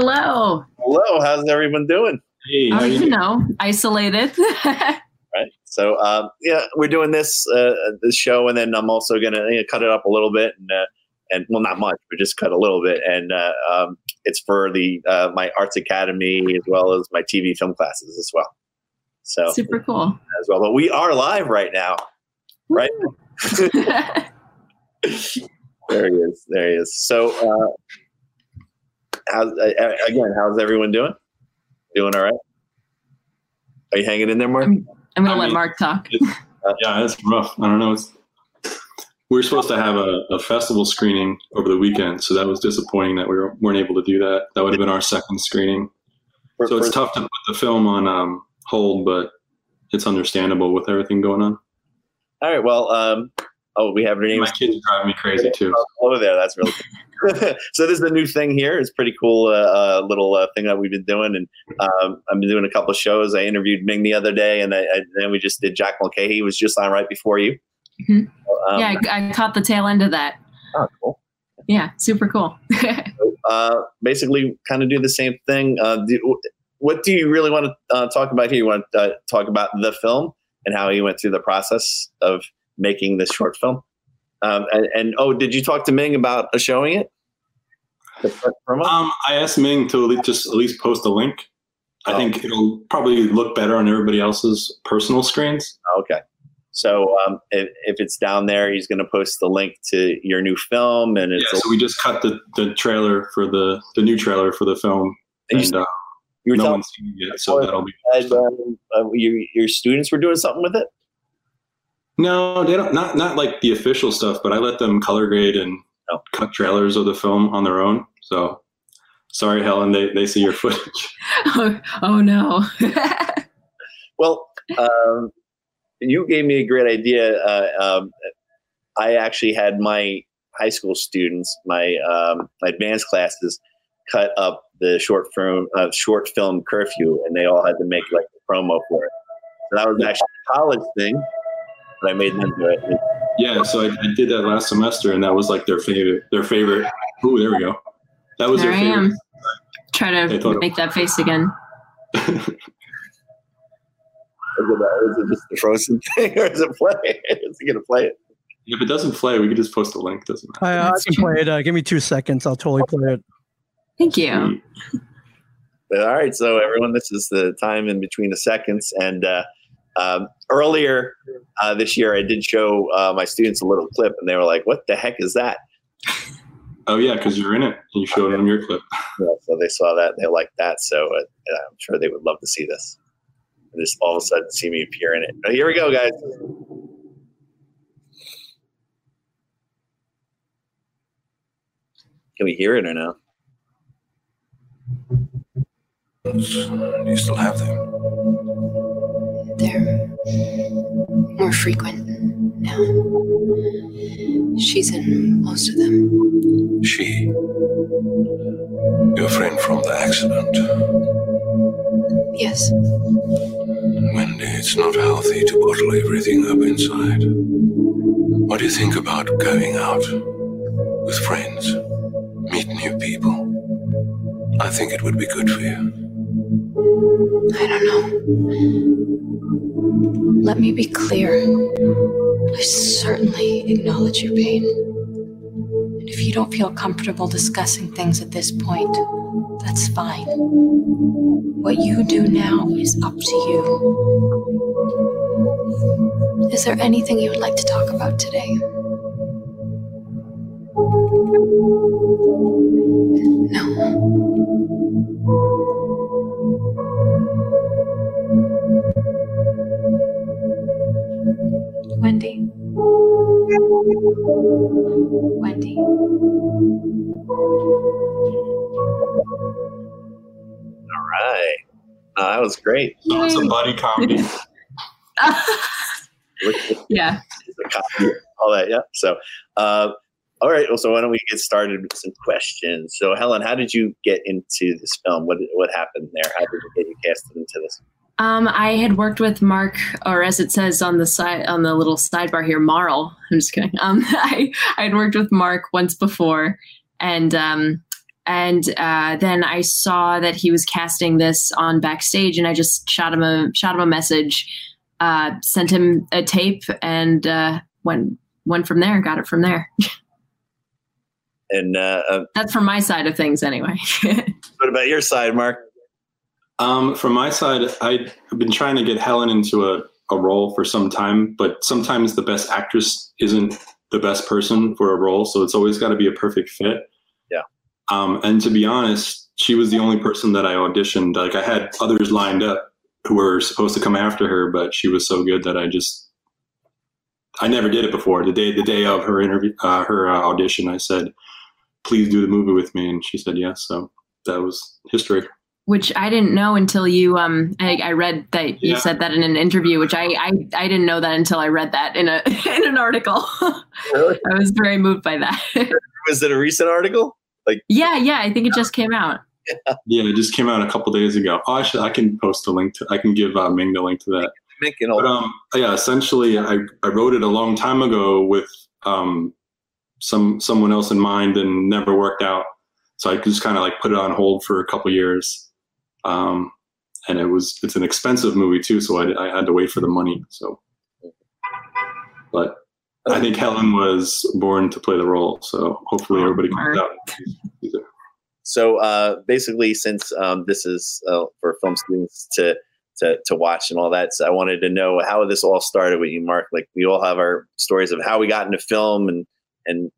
Hello. Hello. How's everyone doing? Hey, Oh, how you you know, isolated. Right. So, um, yeah, we're doing this uh, this show, and then I'm also gonna you know, cut it up a little bit, and uh, and well, not much, but just cut a little bit, and uh, um, it's for the uh, my arts academy as well as my TV film classes as well. So Super cool. as well, but we are live right now. Right. There he is. There he is. So, uh, how's uh, again? How's everyone doing? Doing all right? Are you hanging in there, Marc? I'm, I'm going I to let mean- Marc talk. yeah, it's rough. I don't know. It's, we were supposed to have a, a festival screening over the weekend, so that was disappointing that we were, weren't able to do that. That would have been our second screening. So it's tough to put the film on um, hold, but it's understandable with everything going on. All right. Well, um, oh, we have her name. My kids drive me crazy too. Over there. That's really cool. so this is a new thing here. It's pretty cool uh, uh, little uh, thing that we've been doing, and um, I've been doing a couple of shows. I interviewed Ming the other day, and I, I, then we just did Jack Mulcahy. He was just on right before you. Mhm. Um, yeah, I, I caught the tail end of that. oh, cool. Yeah, super cool. Uh, basically, kind of do the same thing. Uh, do, what do you really want to uh, talk about here? You want to uh, talk about the film and how you went through the process of making this short film. Um, and, and oh, did you talk to Ming about showing it? The first promo? Um, I asked Ming to at least, just at least post a link. I Oh. think it'll probably look better on everybody else's personal screens. Okay. So um, if, if it's down there, he's going to post the link to your new film, and it's Yeah, so we just cut the, the trailer for the the new trailer for the film, and you, and uh, you were no telling one's seen it yet, so that'll be. that, um, uh, your, your students were doing something with it. No, they don't. Not not like the official stuff, but I let them color grade and Oh. cut trailers of the film on their own. So sorry, Helen, they they see your footage. oh, oh, no. Well, um, you gave me a great idea. Uh, um, I actually had my high school students, my um, my advanced classes, cut up the short film uh, short film curfew, and they all had to make like a promo for it. So that was actually a college thing, but I made them do it. Yeah, so I, I did that last semester, and that was like their favorite. Their favorite. Ooh, there we go. That was there their I favorite. am. Try They thought to it- make that face again. Is it, uh, it just the frozen thing, or is it play? is he gonna play it? If it doesn't play, we can just post a link. Doesn't matter. I, uh, I can play it. Uh, give me two seconds. I'll totally play it. Thank you. But, all right, so everyone, this is the time in between the seconds. And uh, um, earlier uh, this year, I did show uh, my students a little clip, and they were like, "What the heck is that?" Oh yeah, because you're in it. and You showed it on your clip. You know, so they saw that, and they liked that. So uh, I'm sure they would love to see this. And just all of a sudden, see me appear in it. But here we go, guys. Can we hear it or no? Do you still have them? They're more frequent now. She's in most of them. She. Your friend from the accident. Yes, Wendy, it's not healthy to bottle everything up inside. What do you think about going out with friends? Meet new people? I think it would be good for you. I don't know. Let me be clear. I certainly acknowledge your pain. And if you don't feel comfortable discussing things at this point, that's fine. What you do now is up to you. Is there anything you would like to talk about today? No. Wendy. All right. Oh, that was great. So it's a buddy comedy. Yeah. all that. Yeah. So, uh, all right. Well, so why don't we get started with some questions? So, Helen, how did you get into this film? What what happened there? How did you get you casted into this? Um, I had worked with Marc, or as it says on the side on the little sidebar here, Marl. I'm just kidding. Um, I I had worked with Marc once before, and um, and uh, then I saw that he was casting this on backstage, and I just shot him a shot him a message, uh, sent him a tape, and uh, went went from there. Got it from there. And uh, uh, That's from my side of things, anyway. what about your side, Marc? Um, from my side, I've been trying to get Helen into a, a role for some time, but sometimes the best actress isn't the best person for a role, so it's always got to be a perfect fit. Yeah. Um, and to be honest, she was the only person that I auditioned. Like I had others lined up who were supposed to come after her, but she was so good that I just I never did it before. The day the day of her interview, uh, her uh, audition, I said, "Please do the movie with me," and she said yes. So that was history. Which I didn't know until you. Um, I, I read that you Yeah. said that in an interview, which I, I I didn't know that until I read that in a in an article. Really? I was very moved by that. Was it a recent article? Like yeah, yeah, I think it just came out. Yeah, it just came out a couple days ago. Oh, actually, I can post a link to. I can give uh, Ming the link to that. Mick and all But um, yeah, essentially, I, I wrote it a long time ago with um, some someone else in mind, and never worked out. So I just kind of like put it on hold for a couple years. Um, and it was it's an expensive movie too, so I, I had to wait for the money. So, but I think Helen was born to play the role. So hopefully everybody comes out. it. So uh, basically, since um, this is uh, for film students to, to to watch and all that, so I wanted to know how this all started with you, Marc. Like we all have our stories of how we got into film, and and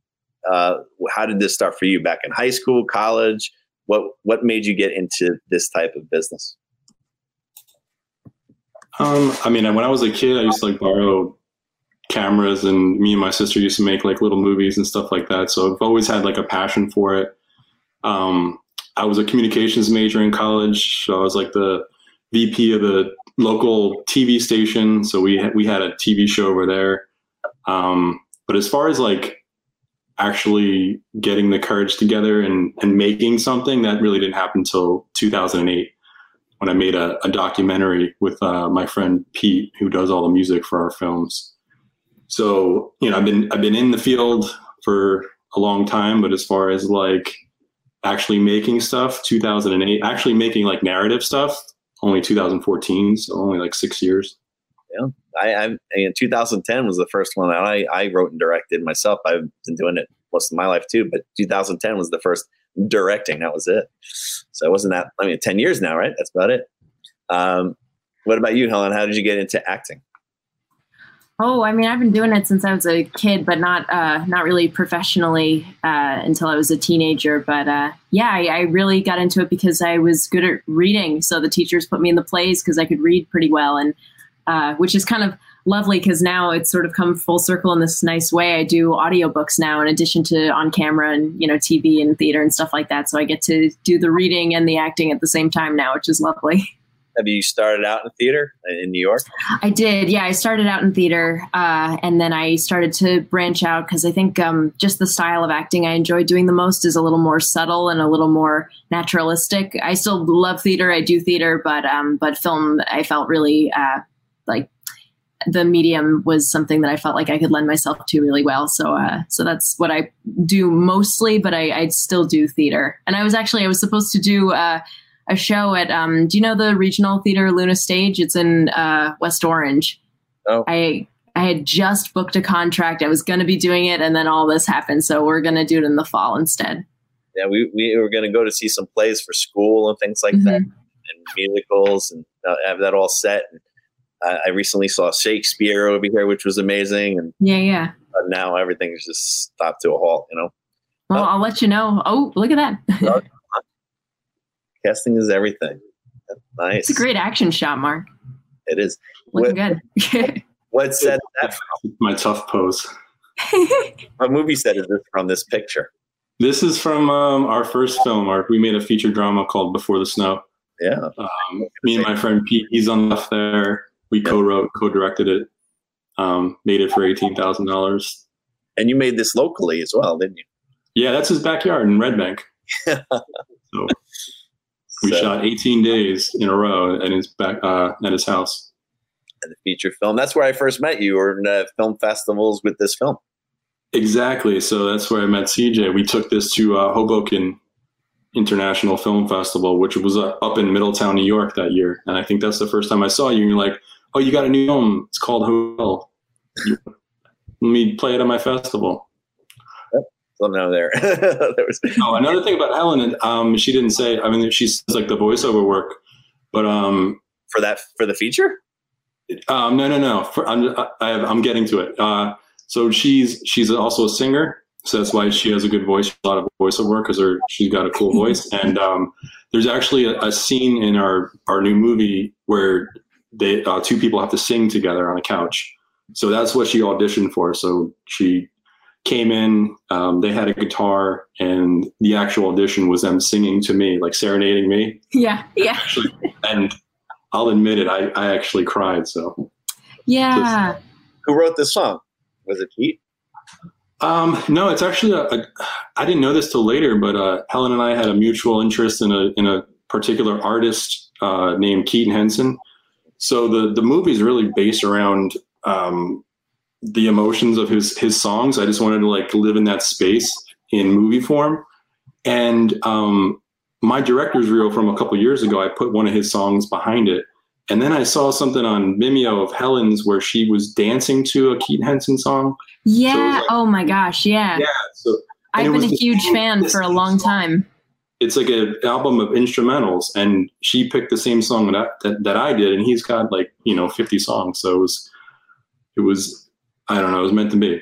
uh, how did this start for you back in high school, college? What what made you get into this type of business? Um, I mean, when I was a kid, I used to like borrow cameras, and me and my sister used to make like little movies and stuff like that. So I've always had like a passion for it. Um, I was a communications major in college. So I was like the VP of the local TV station. So we we had a TV show over there. Um, but as far as like actually getting the courage together and, and making something, that really didn't happen until 2008 when I made a, a documentary with uh, my friend Pete, who does all the music for our films. So you know, I've been I've been in the field for a long time, but as far as like actually making stuff, 2008, actually making like narrative stuff, only 2014, so only like six years. I, I in 2010 was the first one that I, I wrote and directed myself. I've been doing it most of my life too, but 2010 was the first directing. That was it. So it wasn't that. I mean, 10 years now, right? That's about it. Um, what about you, Helen? How did you get into acting? Oh, I mean, I've been doing it since I was a kid, but not uh, not really professionally uh, until I was a teenager. But uh, yeah, I, I really got into it because I was good at reading. So the teachers put me in the plays because I could read pretty well, and uh, which is kind of lovely because now it's sort of come full circle in this nice way. I do audiobooks now in addition to on camera and you know TV and theater and stuff like that. So I get to do the reading and the acting at the same time now, which is lovely. Have you started out in theater in New York? I did. Yeah, I started out in theater, uh, and then I started to branch out because I think um, just the style of acting I enjoy doing the most is a little more subtle and a little more naturalistic. I still love theater. I do theater, but um, but film I felt really uh, like the medium was something that I felt like I could lend myself to really well. So uh, so that's what I do mostly. But I, I still do theater, and I was actually I was supposed to do. Uh, a show at um, do you know the regional theater Luna Stage? It's in uh, West Orange. Oh. I I had just booked a contract. I was going to be doing it, and then all this happened. So we're going to do it in the fall instead. Yeah, we, we were going to go to see some plays for school and things like Mhm. that, and musicals, and uh, have that all set. And I, I recently saw Shakespeare over here, which was amazing, and Yeah, yeah. now everything's just stopped to a halt. You know, Well, Oh. I'll let you know. Oh, look at that! casting is everything. Nice. it's a great action shot, Marc. It is. Looking good. What set that? From? My tough pose. What movie set is this from? This picture. This is from um, our first film. Marc. we made a feature drama called Before the Snow. Yeah. Um, me and my friend Pete, he's on the left there. We co-wrote, co-directed it. Um, made it for eighteen thousand dollars. And you made this locally as well, didn't you? Yeah, that's his backyard in Red Bank. so we So- shot eighteen days in a row at his back uh, at his house. and the feature film. That's where I first met you, or in uh, film festivals with this film. Exactly. So that's where I met CJ. We took this to uh, Hoboken International Film Festival, which was uh, up in Middletown, New York that year. And I think that's the first time I saw you. And you're like, "Oh, you got a new film? It's called Hotel. Let me play it at my festival." Me know there. there was oh, another thing about Helen, um, she didn't say. I mean, she says like the voiceover work, but um, for that for the feature. Um, no, no, no. For, I'm I, am getting to it. Uh, so she's she's also a singer, so that's why she has a good voice, a lot of voiceover work because she's got a cool voice. And um, there's actually a, a, scene in our our new movie where they uh, two people have to sing together on a couch. So that's what she auditioned for. So she came in, um, they had a guitar, and the actual audition was them singing to me, like serenading me. Yeah, yeah. Actually, and I'll admit it, I, I actually cried. So, yeah. Just, who wrote this song? Was it Pete? Um, no, it's actually a, a. I didn't know this till later, but uh, Helen and I had a mutual interest in a in a particular artist uh, named Keaton Henson. So the the movie is really based around um, the emotions of his his songs. I just wanted to like live in that space in movie form. And um, my director's reel from a couple years ago, I put one of his songs behind it. And then I saw something on Vimeo of Helen's where she was dancing to a Keaton Henson song. Yeah. So like, oh my gosh. Yeah. Yeah. So I've been a huge fan for a long time. It's like an album of instrumentals, and she picked the same song that, that that I did, and he's got like you know 50 songs. So it was, it was I don't know. It was meant to be.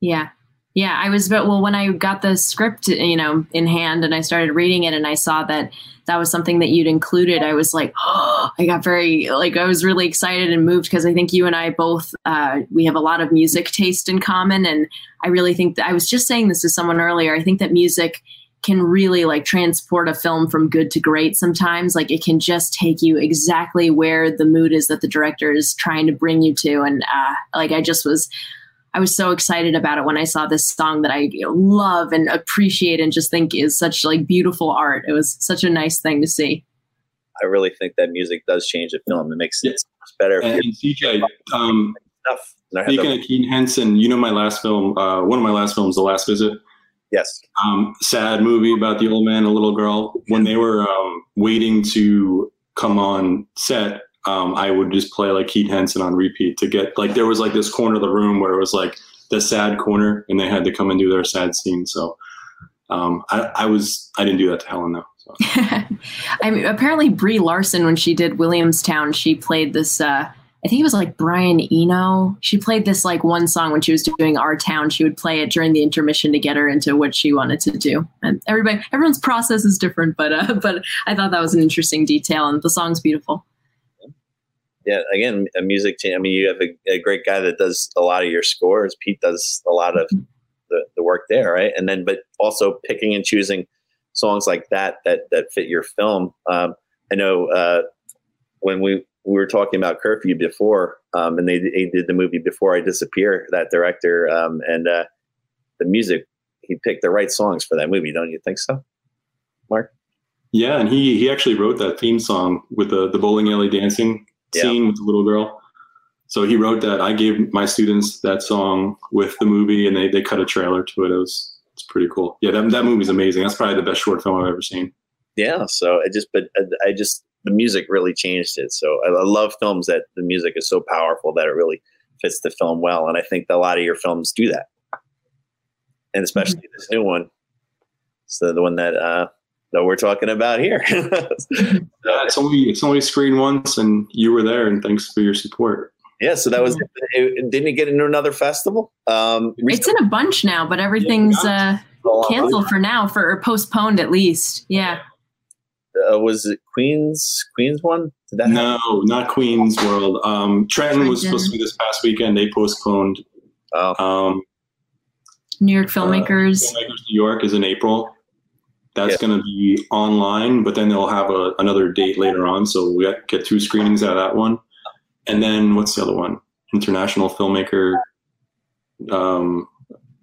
Yeah. Yeah, I was, but well, when I got the script, you know, in hand and I started reading it and I saw that that was something that you'd included, I was like, oh, I got very, like, I was really excited and moved because I think you and I both, uh, we have a lot of music taste in common. And I really think that I was just saying this to someone earlier. I think that music can really like transport a film from good to great sometimes. Like it can just take you exactly where the mood is that the director is trying to bring you to. And uh, like i just was i was so excited about it when i saw this song that i you know, love and appreciate and just think is such like beautiful art. It was such a nice thing to see. I really think that music does change a film. It makes it better. And, and cj um, speaking of keaton henson you know my last film uh, one of my last films the last visit Yes. Um, sad movie about the old man and little girl. When they were um, waiting to come on set, um, I would just play like Keaton Henson on repeat to get like there was like this corner of the room where it was like the sad corner, and they had to come and do their sad scene. So um, I, I, was I didn't do that to Helen though. So. I mean, apparently Brie Larson when she did Williamstown, she played this. Uh, I think it was like Brian Eno. She played this like one song when she was doing Our Town. She would play it during the intermission to get her into what she wanted to do. And everybody, everyone's process is different, but uh, but I thought that was an interesting detail, and the song's beautiful. Yeah, again, a music team. I mean, you have a, a great guy that does a lot of your scores. Pete does a lot of the, the work there, right? And then, but also picking and choosing songs like that that that fit your film. Um, I know uh, when we we were talking about curfew before, um, and they, they, did the movie before I disappear. That director um, and uh, the music, he picked the right songs for that movie. Don't you think so, Marc? Yeah, and he he actually wrote that theme song with the the bowling alley dancing scene yeah. with the little girl. So he wrote that. I gave my students that song with the movie, and they they cut a trailer to it. It was it's pretty cool. Yeah, that that movie's amazing. That's probably the best short film I've ever seen. Yeah, so I just but I just the music really changed it. So I, I, love films that the music is so powerful that it really fits the film well. And I think a lot of your films do that. And especially mm-hmm. this new one. So the one that uh that we're talking about here. so, yeah, it's only it's only screened once and you were there and thanks for your support. Yeah, so that was mm-hmm. didn't it get into another festival? Um it's in a bunch now, but everything's uh canceled for now for or postponed at least. Yeah uh, was it Queens Queens one? Did that no, happen? not Queens World. Um, Trenton was supposed to be this past weekend. They postponed. Oh. Um, New York filmmakers. Uh, filmmakers New York is in April. That's yeah. going to be online, but then they'll have a, another date later on. So we got, get two screenings out of that one. And then what's the other one? International Filmmaker um,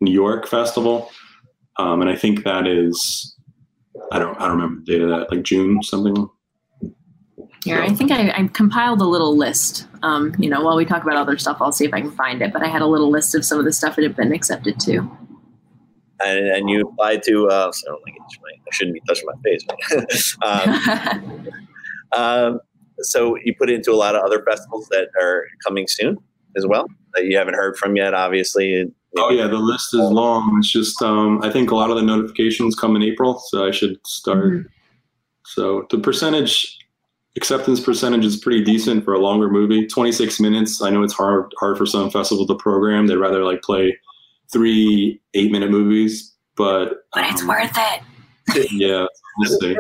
New York Festival. Um, and I think that is I don't I don't remember the date of that, like June something. Yeah, I think I, I compiled a little list. Um, you know, while we talk about other stuff, I'll see if I can find it. But I had a little list of some of the stuff that had been accepted too. and, and you applied to. Uh, so I, don't like it, I shouldn't be touching my face. um, um, so you put it into a lot of other festivals that are coming soon as well that you haven't heard from yet. Obviously. Oh yeah, the list is long. It's just um, I think a lot of the notifications come in April, so I should start. Mm-hmm. So the percentage acceptance percentage is pretty decent for a longer movie. 26 minutes. I know it's hard hard for some festivals to program. They'd rather like play three eight minute movies, but but it's um, worth it. Yeah, we'll see.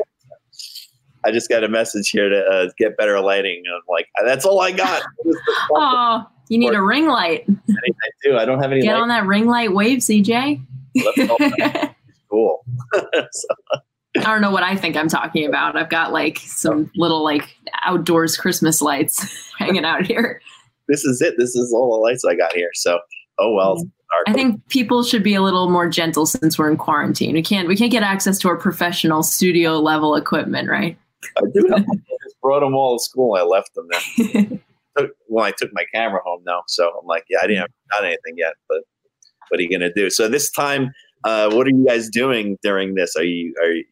I just got a message here to uh, get better lighting. I'm like, that's all I got. oh, you need a ring light. I do. I don't have any. Get light. on that ring light wave, CJ. cool. so. I don't know what I think I'm talking about. I've got like some little like outdoors Christmas lights hanging out here. This is it. This is all the lights I got here. So, oh well. Mm-hmm. I think people should be a little more gentle since we're in quarantine. We can't we can't get access to our professional studio level equipment, right? I do. I just brought them all to school. I left them there. Well, I took my camera home now, so I'm like, yeah, I didn't have done anything yet, but what are you gonna do? So this time, uh, what are you guys doing during this? Are you are you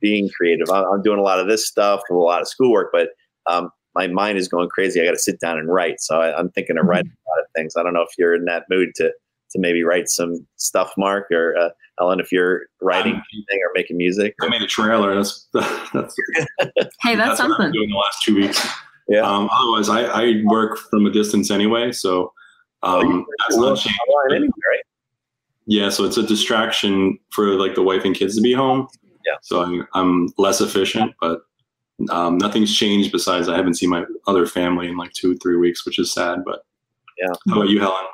being creative? I'm, doing a lot of this stuff, a lot of schoolwork, but um, my mind is going crazy. I got to sit down and write. So I, am thinking of mm-hmm. writing a lot of things. I don't know if you're in that mood to to maybe write some stuff, Marc or uh, Ellen, if you're writing um, anything or making music. I made a trailer. That's that's. hey, that's, that's something. doing the last two weeks. Yeah. Um, otherwise, I, I work from a distance anyway, so um, that's not changed. right? Yeah, so it's a distraction for like the wife and kids to be home. Yeah. So I'm, I'm less efficient, but um, nothing's changed besides I haven't seen my other family in like two, three weeks, which is sad. But yeah. How about you, Helen?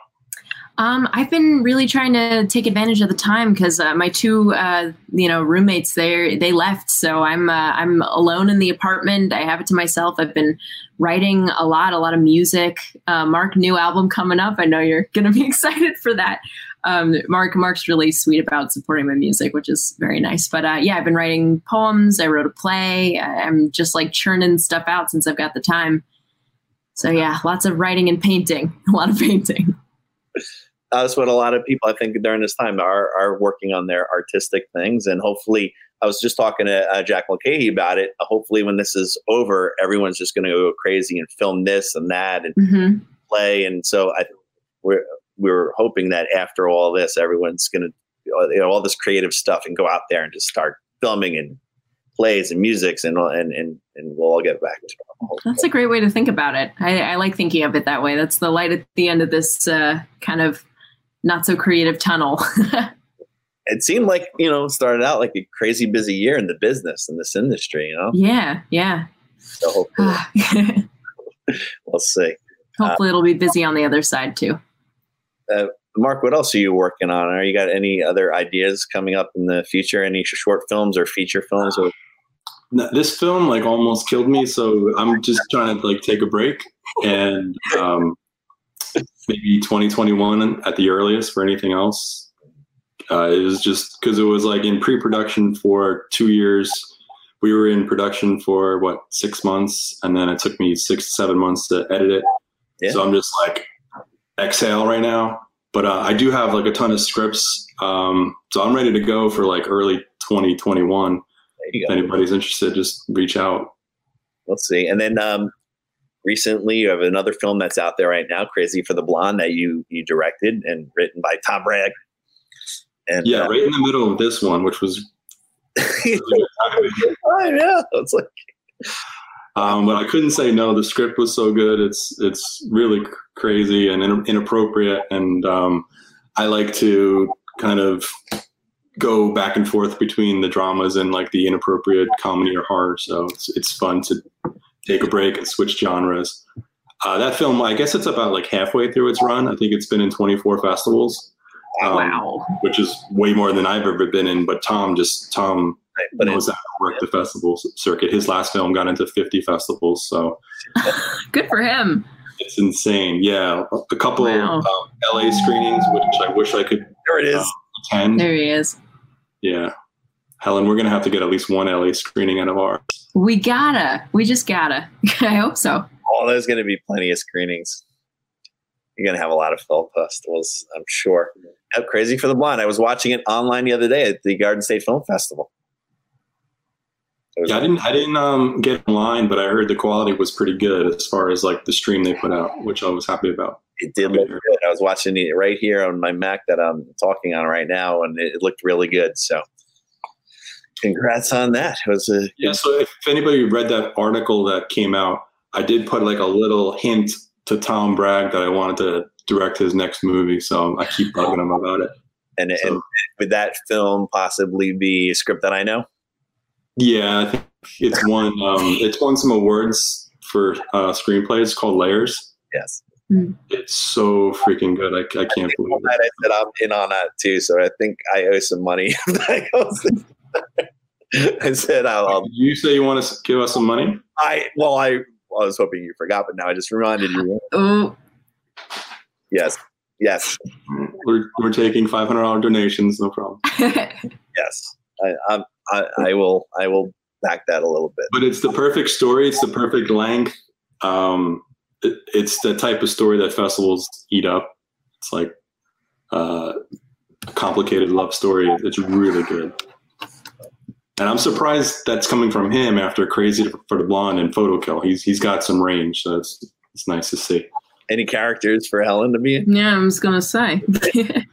Um, I've been really trying to take advantage of the time because uh, my two, uh, you know, roommates they they left, so I'm uh, I'm alone in the apartment. I have it to myself. I've been writing a lot, a lot of music. Uh, Marc, new album coming up. I know you're going to be excited for that. Um, Marc Marc's really sweet about supporting my music, which is very nice. But uh, yeah, I've been writing poems. I wrote a play. I'm just like churning stuff out since I've got the time. So yeah, lots of writing and painting. A lot of painting that's what a lot of people I think during this time are are working on their artistic things, and hopefully, I was just talking to uh, Jack Mulcahy about it. Hopefully, when this is over, everyone's just going to go crazy and film this and that and mm-hmm. play. And so I we're we're hoping that after all this, everyone's going to you know all this creative stuff and go out there and just start filming and plays and musics and and and, and we'll all get back to. That's a great way to think about it. I, I, like thinking of it that way. That's the light at the end of this uh, kind of not so creative tunnel. it seemed like you know started out like a crazy busy year in the business in this industry. You know. Yeah, yeah. So hopefully, we'll see. Hopefully, uh, it'll be busy on the other side too. Uh, Marc, what else are you working on? Are you got any other ideas coming up in the future? Any short films or feature films? Or- this film like almost killed me, so I'm just trying to like take a break and um, maybe 2021 at the earliest for anything else. Uh, it was just because it was like in pre-production for two years. We were in production for what six months, and then it took me six to seven months to edit it. Yeah. So I'm just like exhale right now. But uh, I do have like a ton of scripts, um, so I'm ready to go for like early 2021. If anybody's interested, just reach out. We'll see. And then um, recently. You have another film that's out there right now, Crazy for the Blonde, that you you directed and written by Tom Bragg. And yeah, uh, right in the middle of this one, which was yeah, it's like. Um, but I couldn't say no. The script was so good. It's it's really crazy and inappropriate, and um, I like to kind of go back and forth between the dramas and like the inappropriate comedy or horror. So it's it's fun to take a break and switch genres. Uh, that film, I guess it's about like halfway through its run. I think it's been in 24 festivals. Um, wow. Which is way more than I've ever been in. But Tom just, Tom knows how to work the festival circuit. His last film got into 50 festivals. So good for him. It's insane. Yeah. A couple wow. um, LA screenings, which I wish I could. There it is. Uh, attend. There he is. Yeah. Helen, we're going to have to get at least one LA screening out of ours. We gotta. We just gotta. I hope so. Oh, there's going to be plenty of screenings. you're gonna have a lot of film festivals, I'm sure. Yep, Crazy for the Blonde. I was watching it online the other day at the Garden State Film Festival. It was- Yeah, I didn't I didn't um, get online, but I heard the quality was pretty good as far as like the stream they put out, which I was happy about. It did look good. I was watching it right here on my Mac that I'm talking on right now, and it, it looked really good. So, congrats on that. It was a Yeah, so if anybody read that article that came out, I did put like a little hint to Tom Bragg that I wanted to direct his next movie, so I keep bugging him about it. and, So- and would that film possibly be a script that I know? Yeah, I think it's won um, it's won some awards for uh, screenplay. It's called Layers. Yes. It's so freaking good. I, I can't believe Well, it. I said I'm in on that too, so I think I owe some money. That goes- I said I'll, I'll. Did you say you want to give us some money? I well, I, I was hoping you forgot, but now I just reminded you. Oh, Yes, yes, We're, we're taking five hundred dollar donations, no problem. yes. I, I'm, I, I will. I will back that a little bit. But it's the perfect story. It's the perfect length. Um, it, it's the type of story that festivals eat up. It's like uh, a complicated love story. It's really good. And I'm surprised that's coming from him after Crazy for the Blonde and Photo Kill. He's he's got some range, so it's it's nice to see. Any characters for Helen to be in? yeah, I was gonna say.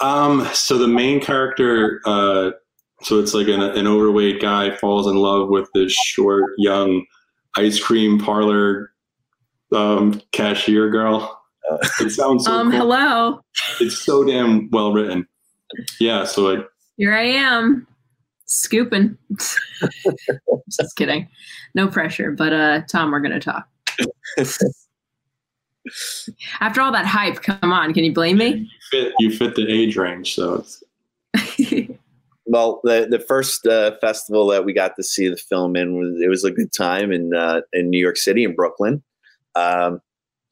Um, so the main character, uh, so it's like an, an overweight guy falls in love with this short, young ice cream parlor um, cashier girl. Uh, It sounds so um, cool. hello. It's so damn well written. Yeah, so it, Here I am, scooping. Just kidding. No pressure, but uh, Tom, we're gonna talk. After all that hype, come on, can you blame me? you fit you fit the age range, so Well, the the first uh, festival that we got to see the film in was it was a good time in uh, in New York City in Brooklyn. Um,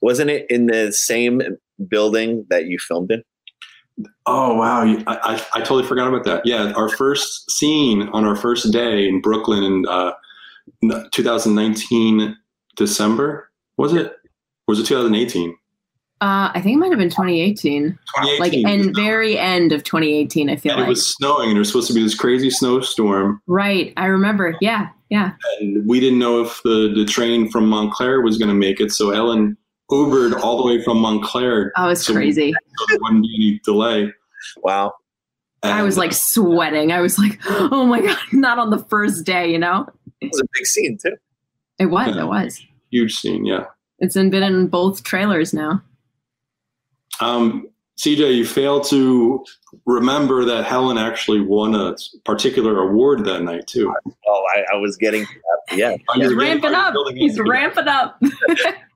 wasn't it in the same building that you filmed in? Oh wow! I, I, I totally forgot about that. Yeah, our first scene on our first day in Brooklyn in uh, 2019 December was it? Was it 2018? Uh, I think it might have been 2018, like 2018. and very end of 2018. I feel like. it was snowing, and there was supposed to be this crazy snowstorm, right. I remember. Yeah, yeah. and we didn't know if the the train from Montclair was going to make it. So Ellen Ubered all the way from Montclair, Oh, it's So- crazy. so there wouldn't be any delay. Wow. I was like sweating. I was like, oh my god, not on the first day. You know, It was a big scene too. it was. Yeah. It was. huge scene, yeah. It's been in both trailers now. Um, CJ, you failed to remember that Helen actually won a particular award that night too. Oh, I, I was getting yeah. He's you're ramping up. He's up. ramping up.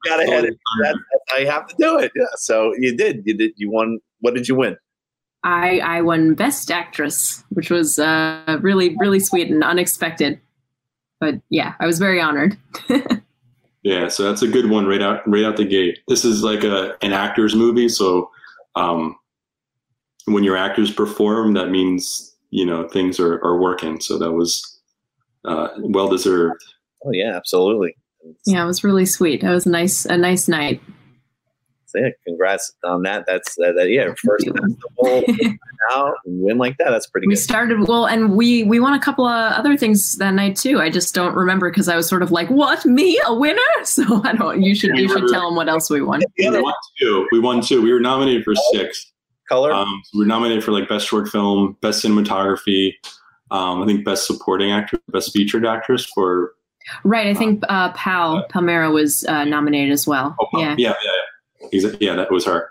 Got ahead. of that. I have to do it. Yeah. So you did. You did. You won. What did you win? I I won Best Actress, which was uh, really really sweet and unexpected. But yeah, I was very honored. Yeah, so that's a good one right out right out the gate. This is like a an actor's movie, so um, when your actors perform, that means you know things are, are working. So that was uh, well deserved. Oh yeah, absolutely. Yeah, it was really sweet. It was a nice a nice night. So, yeah, congrats on that. That's uh, that. Yeah, first you. festival now and win like that. That's pretty good. We good. started well, and we we won a couple of other things that night too. I just don't remember because I was sort of like, "What me a winner?" So I don't. You should you should tell them what else we won. Yeah, We won two. We won two. We were nominated for six. Color. Um, we were nominated for like best short film, best cinematography. Um, I think best supporting actor, best featured actress for Right. I think uh, Pal Palmera was uh, nominated as well. Oh, yeah. yeah, yeah, yeah. That was her.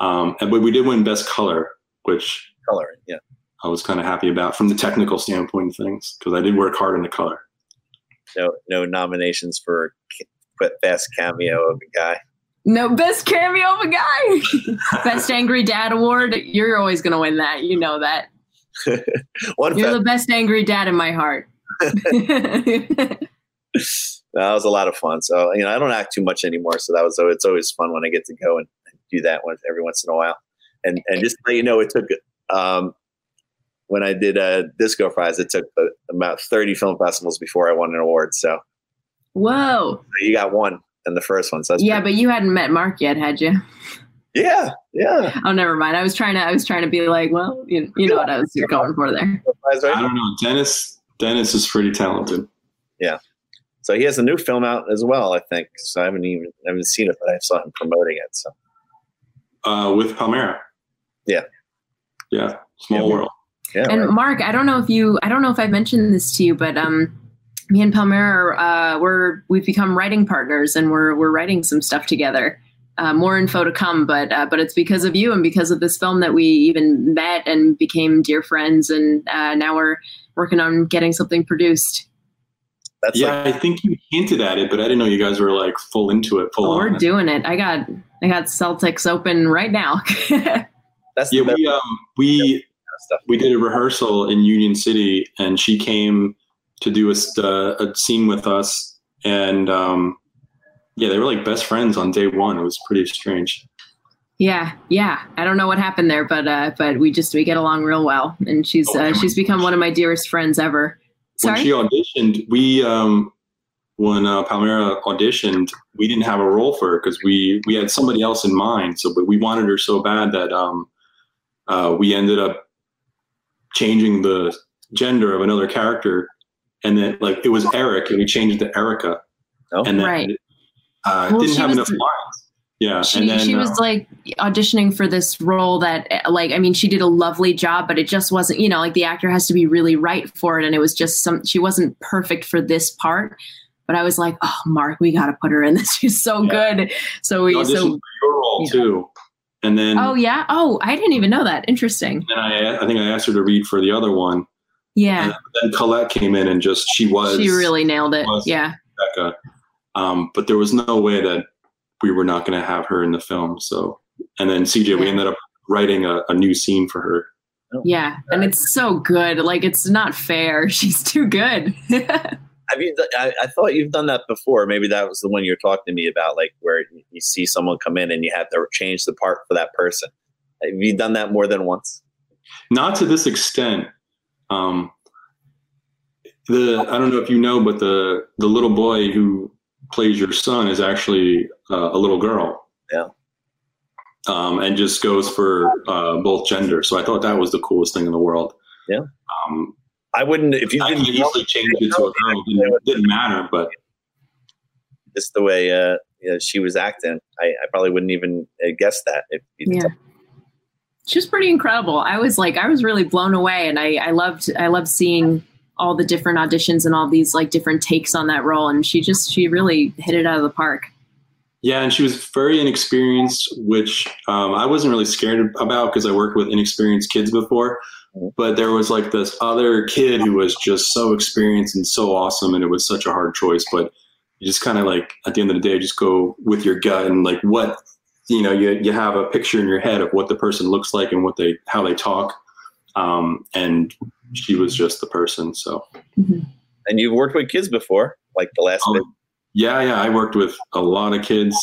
Um, and, but we did win best color, which color, Yeah. I was kind of happy about from the technical standpoint of things because I did work hard in the color. No no nominations for ca- best cameo of a guy. No, best cameo of a guy. best angry dad award. You're always gonna win that. You know that. You're fest- the best angry dad in my heart. that was a lot of fun. So you know, I don't act too much anymore. So that was it's always fun when I get to go and do that one every once in a while. And and just to let you know, it took um, when I did uh, Disco Fries, it took uh, about thirty film festivals before I won an award. So Whoa. you got one in the first one. So that's Yeah, pretty- but you hadn't met Marc yet, had you? Yeah, yeah. Oh, never mind. I was trying to. I was trying to be like, well, you, you know what I was going for there. I don't know. Dennis Dennis is pretty talented. So he has a new film out as well, I think. So I haven't even I haven't seen it, but I saw him promoting it. So Uh, with Palmera. Yeah. Yeah. Small Yeah. world. yeah, And right. Marc, I don't know if you, I don't know if I've mentioned this to you, but um, me and Palmera, uh, we're we've become writing partners, and we're we're writing some stuff together. Uh, more info to come, but uh, but it's because of you and because of this film that we even met and became dear friends, and uh, now we're working on getting something produced. That's yeah, like I think you hinted at it, but I didn't know you guys were like full into it, full Oh, on. we're doing it. I got I got Celtx open right now. that's yeah, the we um we we did a rehearsal in Union City, and she came to do a, uh, a scene with us, and um, yeah, they were like best friends on day one. It was pretty strange. Yeah, yeah. I don't know what happened there, but uh, but we just we get along real well, and she's Oh, uh, she's become one of my dearest friends ever. When Sorry. she auditioned, we um, when uh, Palmera auditioned, we didn't have a role for her because we we had somebody else in mind. So, but we wanted her so bad that um, uh, we ended up changing the gender of another character, and then like it was Eric, and we changed it to Erica, Oh. and then Right. uh, Well, didn't have was- enough lines. Yeah, she and then she was uh, like auditioning for this role that uh, like I mean she did a lovely job, but it just wasn't you know like the actor has to be really right for it, and it was just some she wasn't perfect for this part. But I was like, oh, Marc, we got to put her in this. She's so Yeah. good. So we so for your role yeah. too, and then oh yeah oh I didn't even know that. Interesting. then I I think I asked her to read for the other one, Yeah, and then Colette came in and just she was she really nailed it. Yeah. Becca. Um, but there was no way that we were not going to have her in the film. So, and then CJ, we ended up writing a, a new scene for her. Yeah, and it's so good. Like it's not fair. She's too good. Have you? I thought you've done that before. Maybe that was the one you were talking to me about, like where you see someone come in and you have to change the part for that person. Have you done that more than once? Not to this extent. Um, the I don't know if you know, but the the little boy who plays your son is actually uh, a little girl. Yeah. Um, and just goes for uh, both genders. So I thought that was the coolest thing in the world. Yeah. Um, I wouldn't if you I didn't could easily change it to a girl. It didn't, didn't matter, but just the way uh, you know, she was acting. I, I probably wouldn't even uh, guess that. If you yeah she was pretty incredible i was like i was really blown away and i i loved i loved seeing all the different auditions and all these like different takes on that role and she just she really hit it out of the park Yeah, and she was very inexperienced, which um, I wasn't really scared about because I worked with inexperienced kids before. But there was like this other kid who was just so experienced and so awesome, and it was such a hard choice. But you just kind of like at the end of the day, just go with your gut and like what you know. You you have a picture in your head of what the person looks like and what they how they talk, um, and she was just the person. So and you've worked with kids before, like the last bit. Yeah, yeah. I worked with a lot of kids,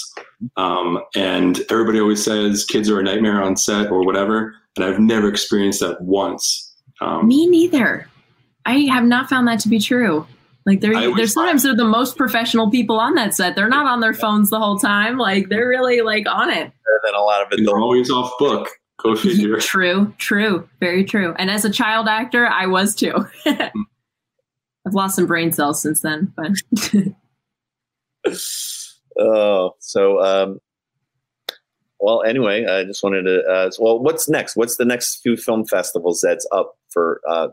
um, and everybody always says kids are a nightmare on set or whatever, and I've never experienced that once. Um, me neither i have not found that to be true like they're they're sometimes they're the most professional people on that set they're not on their phones the whole time like they're really like on it Better than a lot of and they're always off book. Go figure. true true very true and as a child actor i was too i've lost some brain cells since then but Oh, so um, well. Anyway, I just wanted to. Uh, well, what's next? What's the next few film festivals that's up for uh,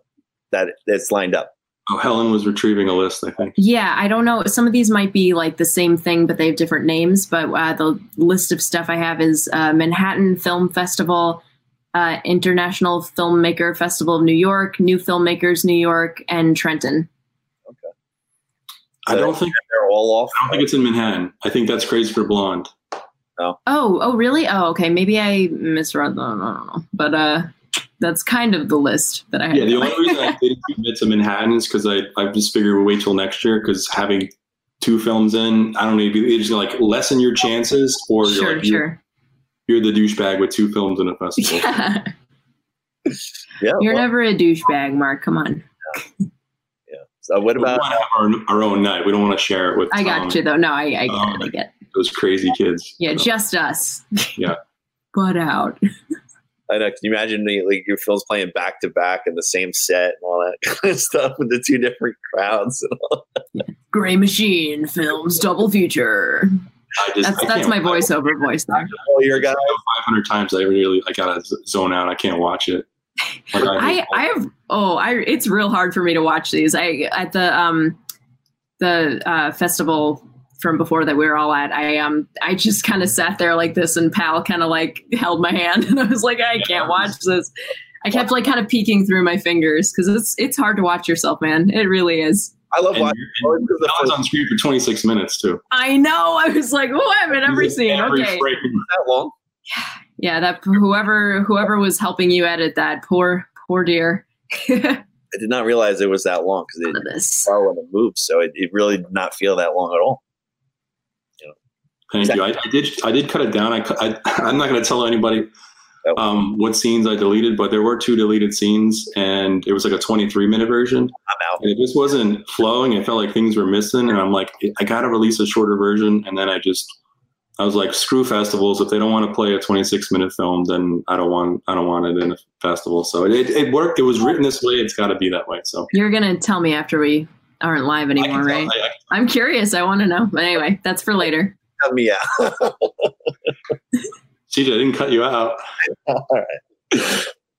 that that's lined up? Oh, Helen was retrieving a list. I think. Yeah, I don't know. Some of these might be like the same thing, but they have different names. But uh, the list of stuff I have is uh, Manhattan Film Festival, uh, International Filmmaker Festival of New York, New Filmmakers New York, and Trenton. Okay. I don't think. They're all off. I don't think it's in Manhattan. I think that's Crazy for Blonde. Oh, oh, really? Oh, okay. Maybe I misread them. I don't know. But uh, that's kind of the list that I have. Yeah, the only reason I didn't commit to Manhattan is because I I just figured we'll wait till next year because having two films in, I don't know, you just like lessen your chances, or you're sure, you're, sure. you're the douchebag with two films in a festival. Yeah. Yeah. You're well, never a douchebag, Marc. Come on. Yeah. So what about? want have our, our own night. We don't want to share it with. I got um, you, though. No, I, I get um, it. I get. Those crazy kids. Yeah, So, just us. Yeah. butt out. I know. Can you imagine the, like your films playing back to back in the same set and all that kind of stuff with the two different crowds and all? Gray Machine films double feature. I just, That's I that's my voiceover voice there. Oh, you're a guy. 500 times I really I gotta zone out. I can't watch it. Like, I I have oh I it's real hard for me to watch these. I at the um the uh, festival from before that we were all at. I um I just kind of sat there like this, and Pal kind of like held my hand, and I was like, I can't watch this. I kept like kind of peeking through my fingers because it's it's hard to watch yourself, man. It really is. I love and, watching. and the was first on screen for 26 minutes too. I know. I was like, oh, I haven't ever seen. Every Okay, frame. that long. yeah, yeah. that whoever whoever was helping you edit that poor poor dear. I did not realize it was that long because it this. slow and it moves, so it, it really did not feel that long at all. Thank you. I, I did. I did cut it down. I. I I'm not going to tell anybody um, what scenes I deleted, but there were two deleted scenes, and it was like a 23 minute version. I'm out. And it just wasn't flowing. It felt like things were missing, and I'm like, I got to release a shorter version. And then I just, I was like, screw festivals. If they don't want to play a 26 minute film, then I don't want, I don't want it in a festival. So it, it worked. It was written this way. It's got to be that way. So You're gonna tell me after we aren't live anymore, can tell- right? I- I- I'm curious. I want to know. But anyway, that's for later. Cut me out. CJ, I didn't cut you out. all right.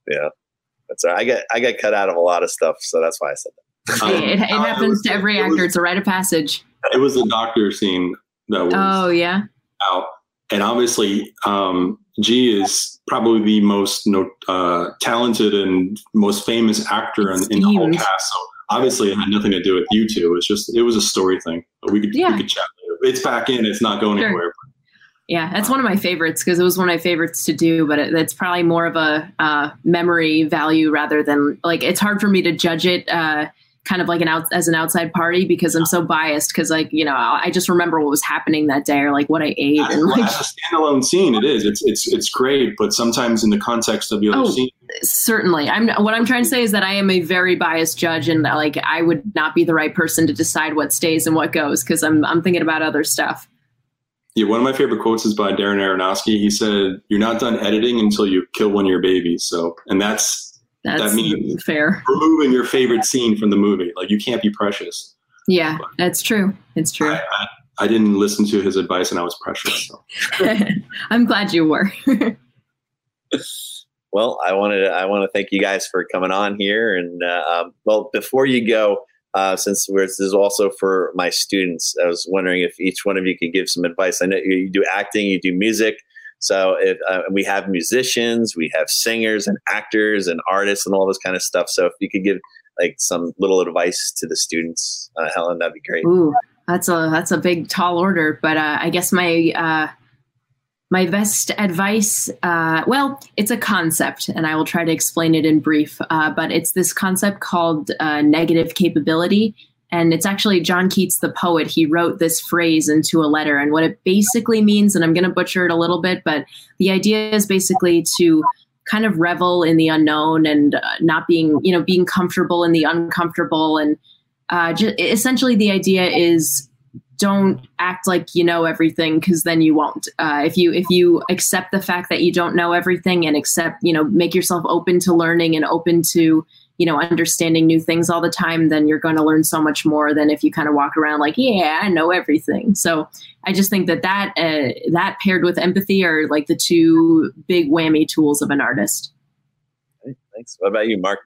Yeah, that's all right. I get I get cut out of a lot of stuff, so that's why I said that. Um, it, it uh, happens was- to every it was- actor. It's a rite of passage. It was the doctor scene that was. Oh yeah. out. And obviously, um, G is probably the most no, uh, talented and most famous actor in, in the whole Esteemed. cast. So obviously, it had nothing to do with you two. It's just it was a story thing. We could Yeah. we could chat later. It's back in. It's not going Sure. anywhere. Yeah, that's one of my favorites because it was one of my favorites to do, but it, it's probably more of a uh, memory value rather than like it's hard for me to judge it uh, kind of like an out as an outside party because I'm so biased because like you know I just remember what was happening that day or like what I ate As, and like as a standalone scene, it is. It's it's it's great. But sometimes in the context of the other Oh, scene, certainly i'm what i'm trying to say is that i am a very biased judge and like i would not be the right person to decide what stays and what goes because i'm i'm thinking about other stuff yeah. One of my favorite quotes is by Darren Aronofsky. He said, "You're not done editing until you kill one of your babies." So, and that's that's means- fair removing your favorite scene from the movie. Like you can't be precious. yeah that's true it's true I, I, I didn't listen to his advice, and I was precious. So. i'm glad you were Well, I wanted to, I want to thank you guys for coming on here. And uh, um, well, before you go, uh, since we're, this is also for my students, I was wondering if each one of you could give some advice. I know you, you do acting, you do music. So if uh, we have musicians, we have singers and actors and artists and all this kind of stuff. So if you could give like some little advice to the students, uh, Helen, that'd be great. Ooh, that's a that's a big tall order. But uh, I guess my uh, my best advice, uh, well, it's a concept, and I will try to explain it in brief. Uh, but it's this concept called uh, negative capability, and it's actually John Keats, the poet. He wrote this phrase into a letter, and what it basically means, and I'm going to butcher it a little bit, but the idea is basically to kind of revel in the unknown and uh, not being, you know, being comfortable in the uncomfortable. And uh, ju- essentially the idea is don't act like you know everything because then you won't. Uh, if you if you accept the fact that you don't know everything and accept you know make yourself open to learning and open to you know understanding new things all the time then you're going to learn so much more than if you kind of walk around like yeah i know everything so i just think that that uh, that paired with empathy are like the two big whammy tools of an artist Thanks. What about you, Marc?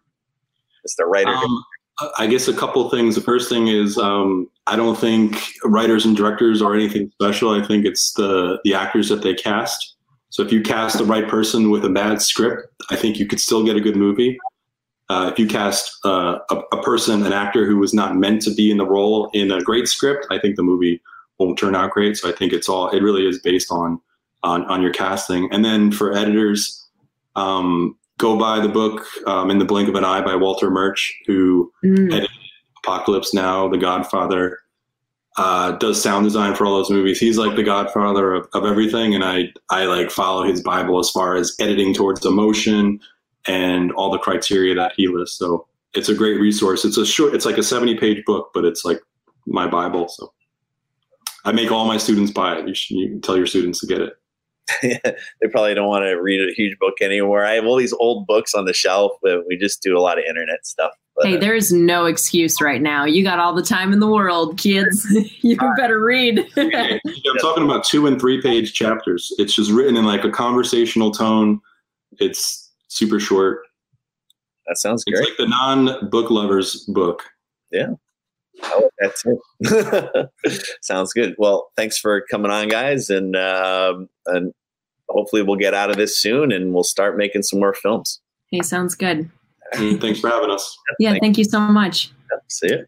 Mr. Writer. Um, I guess a couple things. The first thing is um, I don't think writers and directors are anything special. I think it's the the actors that they cast. So if you cast the right person with a bad script, I think you could still get a good movie. Uh, if you cast uh, a, a person, an actor who was not meant to be in the role in a great script, I think the movie won't turn out great. So I think it's all it really is based on on, on your casting. And then for editors, um, go buy the book um, in the blink of an eye by walter murch who Mm. apocalypse now the godfather uh, does sound design for all those movies he's like the godfather of, of everything and i i like follow his bible as far as editing towards emotion and all the criteria that he lists so it's a great resource it's a short it's like a 70 page book but it's like my bible so i make all my students buy it you should you tell your students to get it they probably don't want to read a huge book anymore. I have all these old books on the shelf, but we just do a lot of internet stuff. But, Hey, uh, there's no excuse right now. You got all the time in the world, kids. you better read. I'm talking about two and three page chapters. It's just written in like a conversational tone. It's super short. that sounds great. It's like the non book lovers book. Oh, that's it. Sounds good. Well, thanks for coming on, guys, and um, and hopefully we'll get out of this soon, and we'll start making some more films. hey, sounds good. Thanks for having us. Yeah, Thank- thank you so much. See you.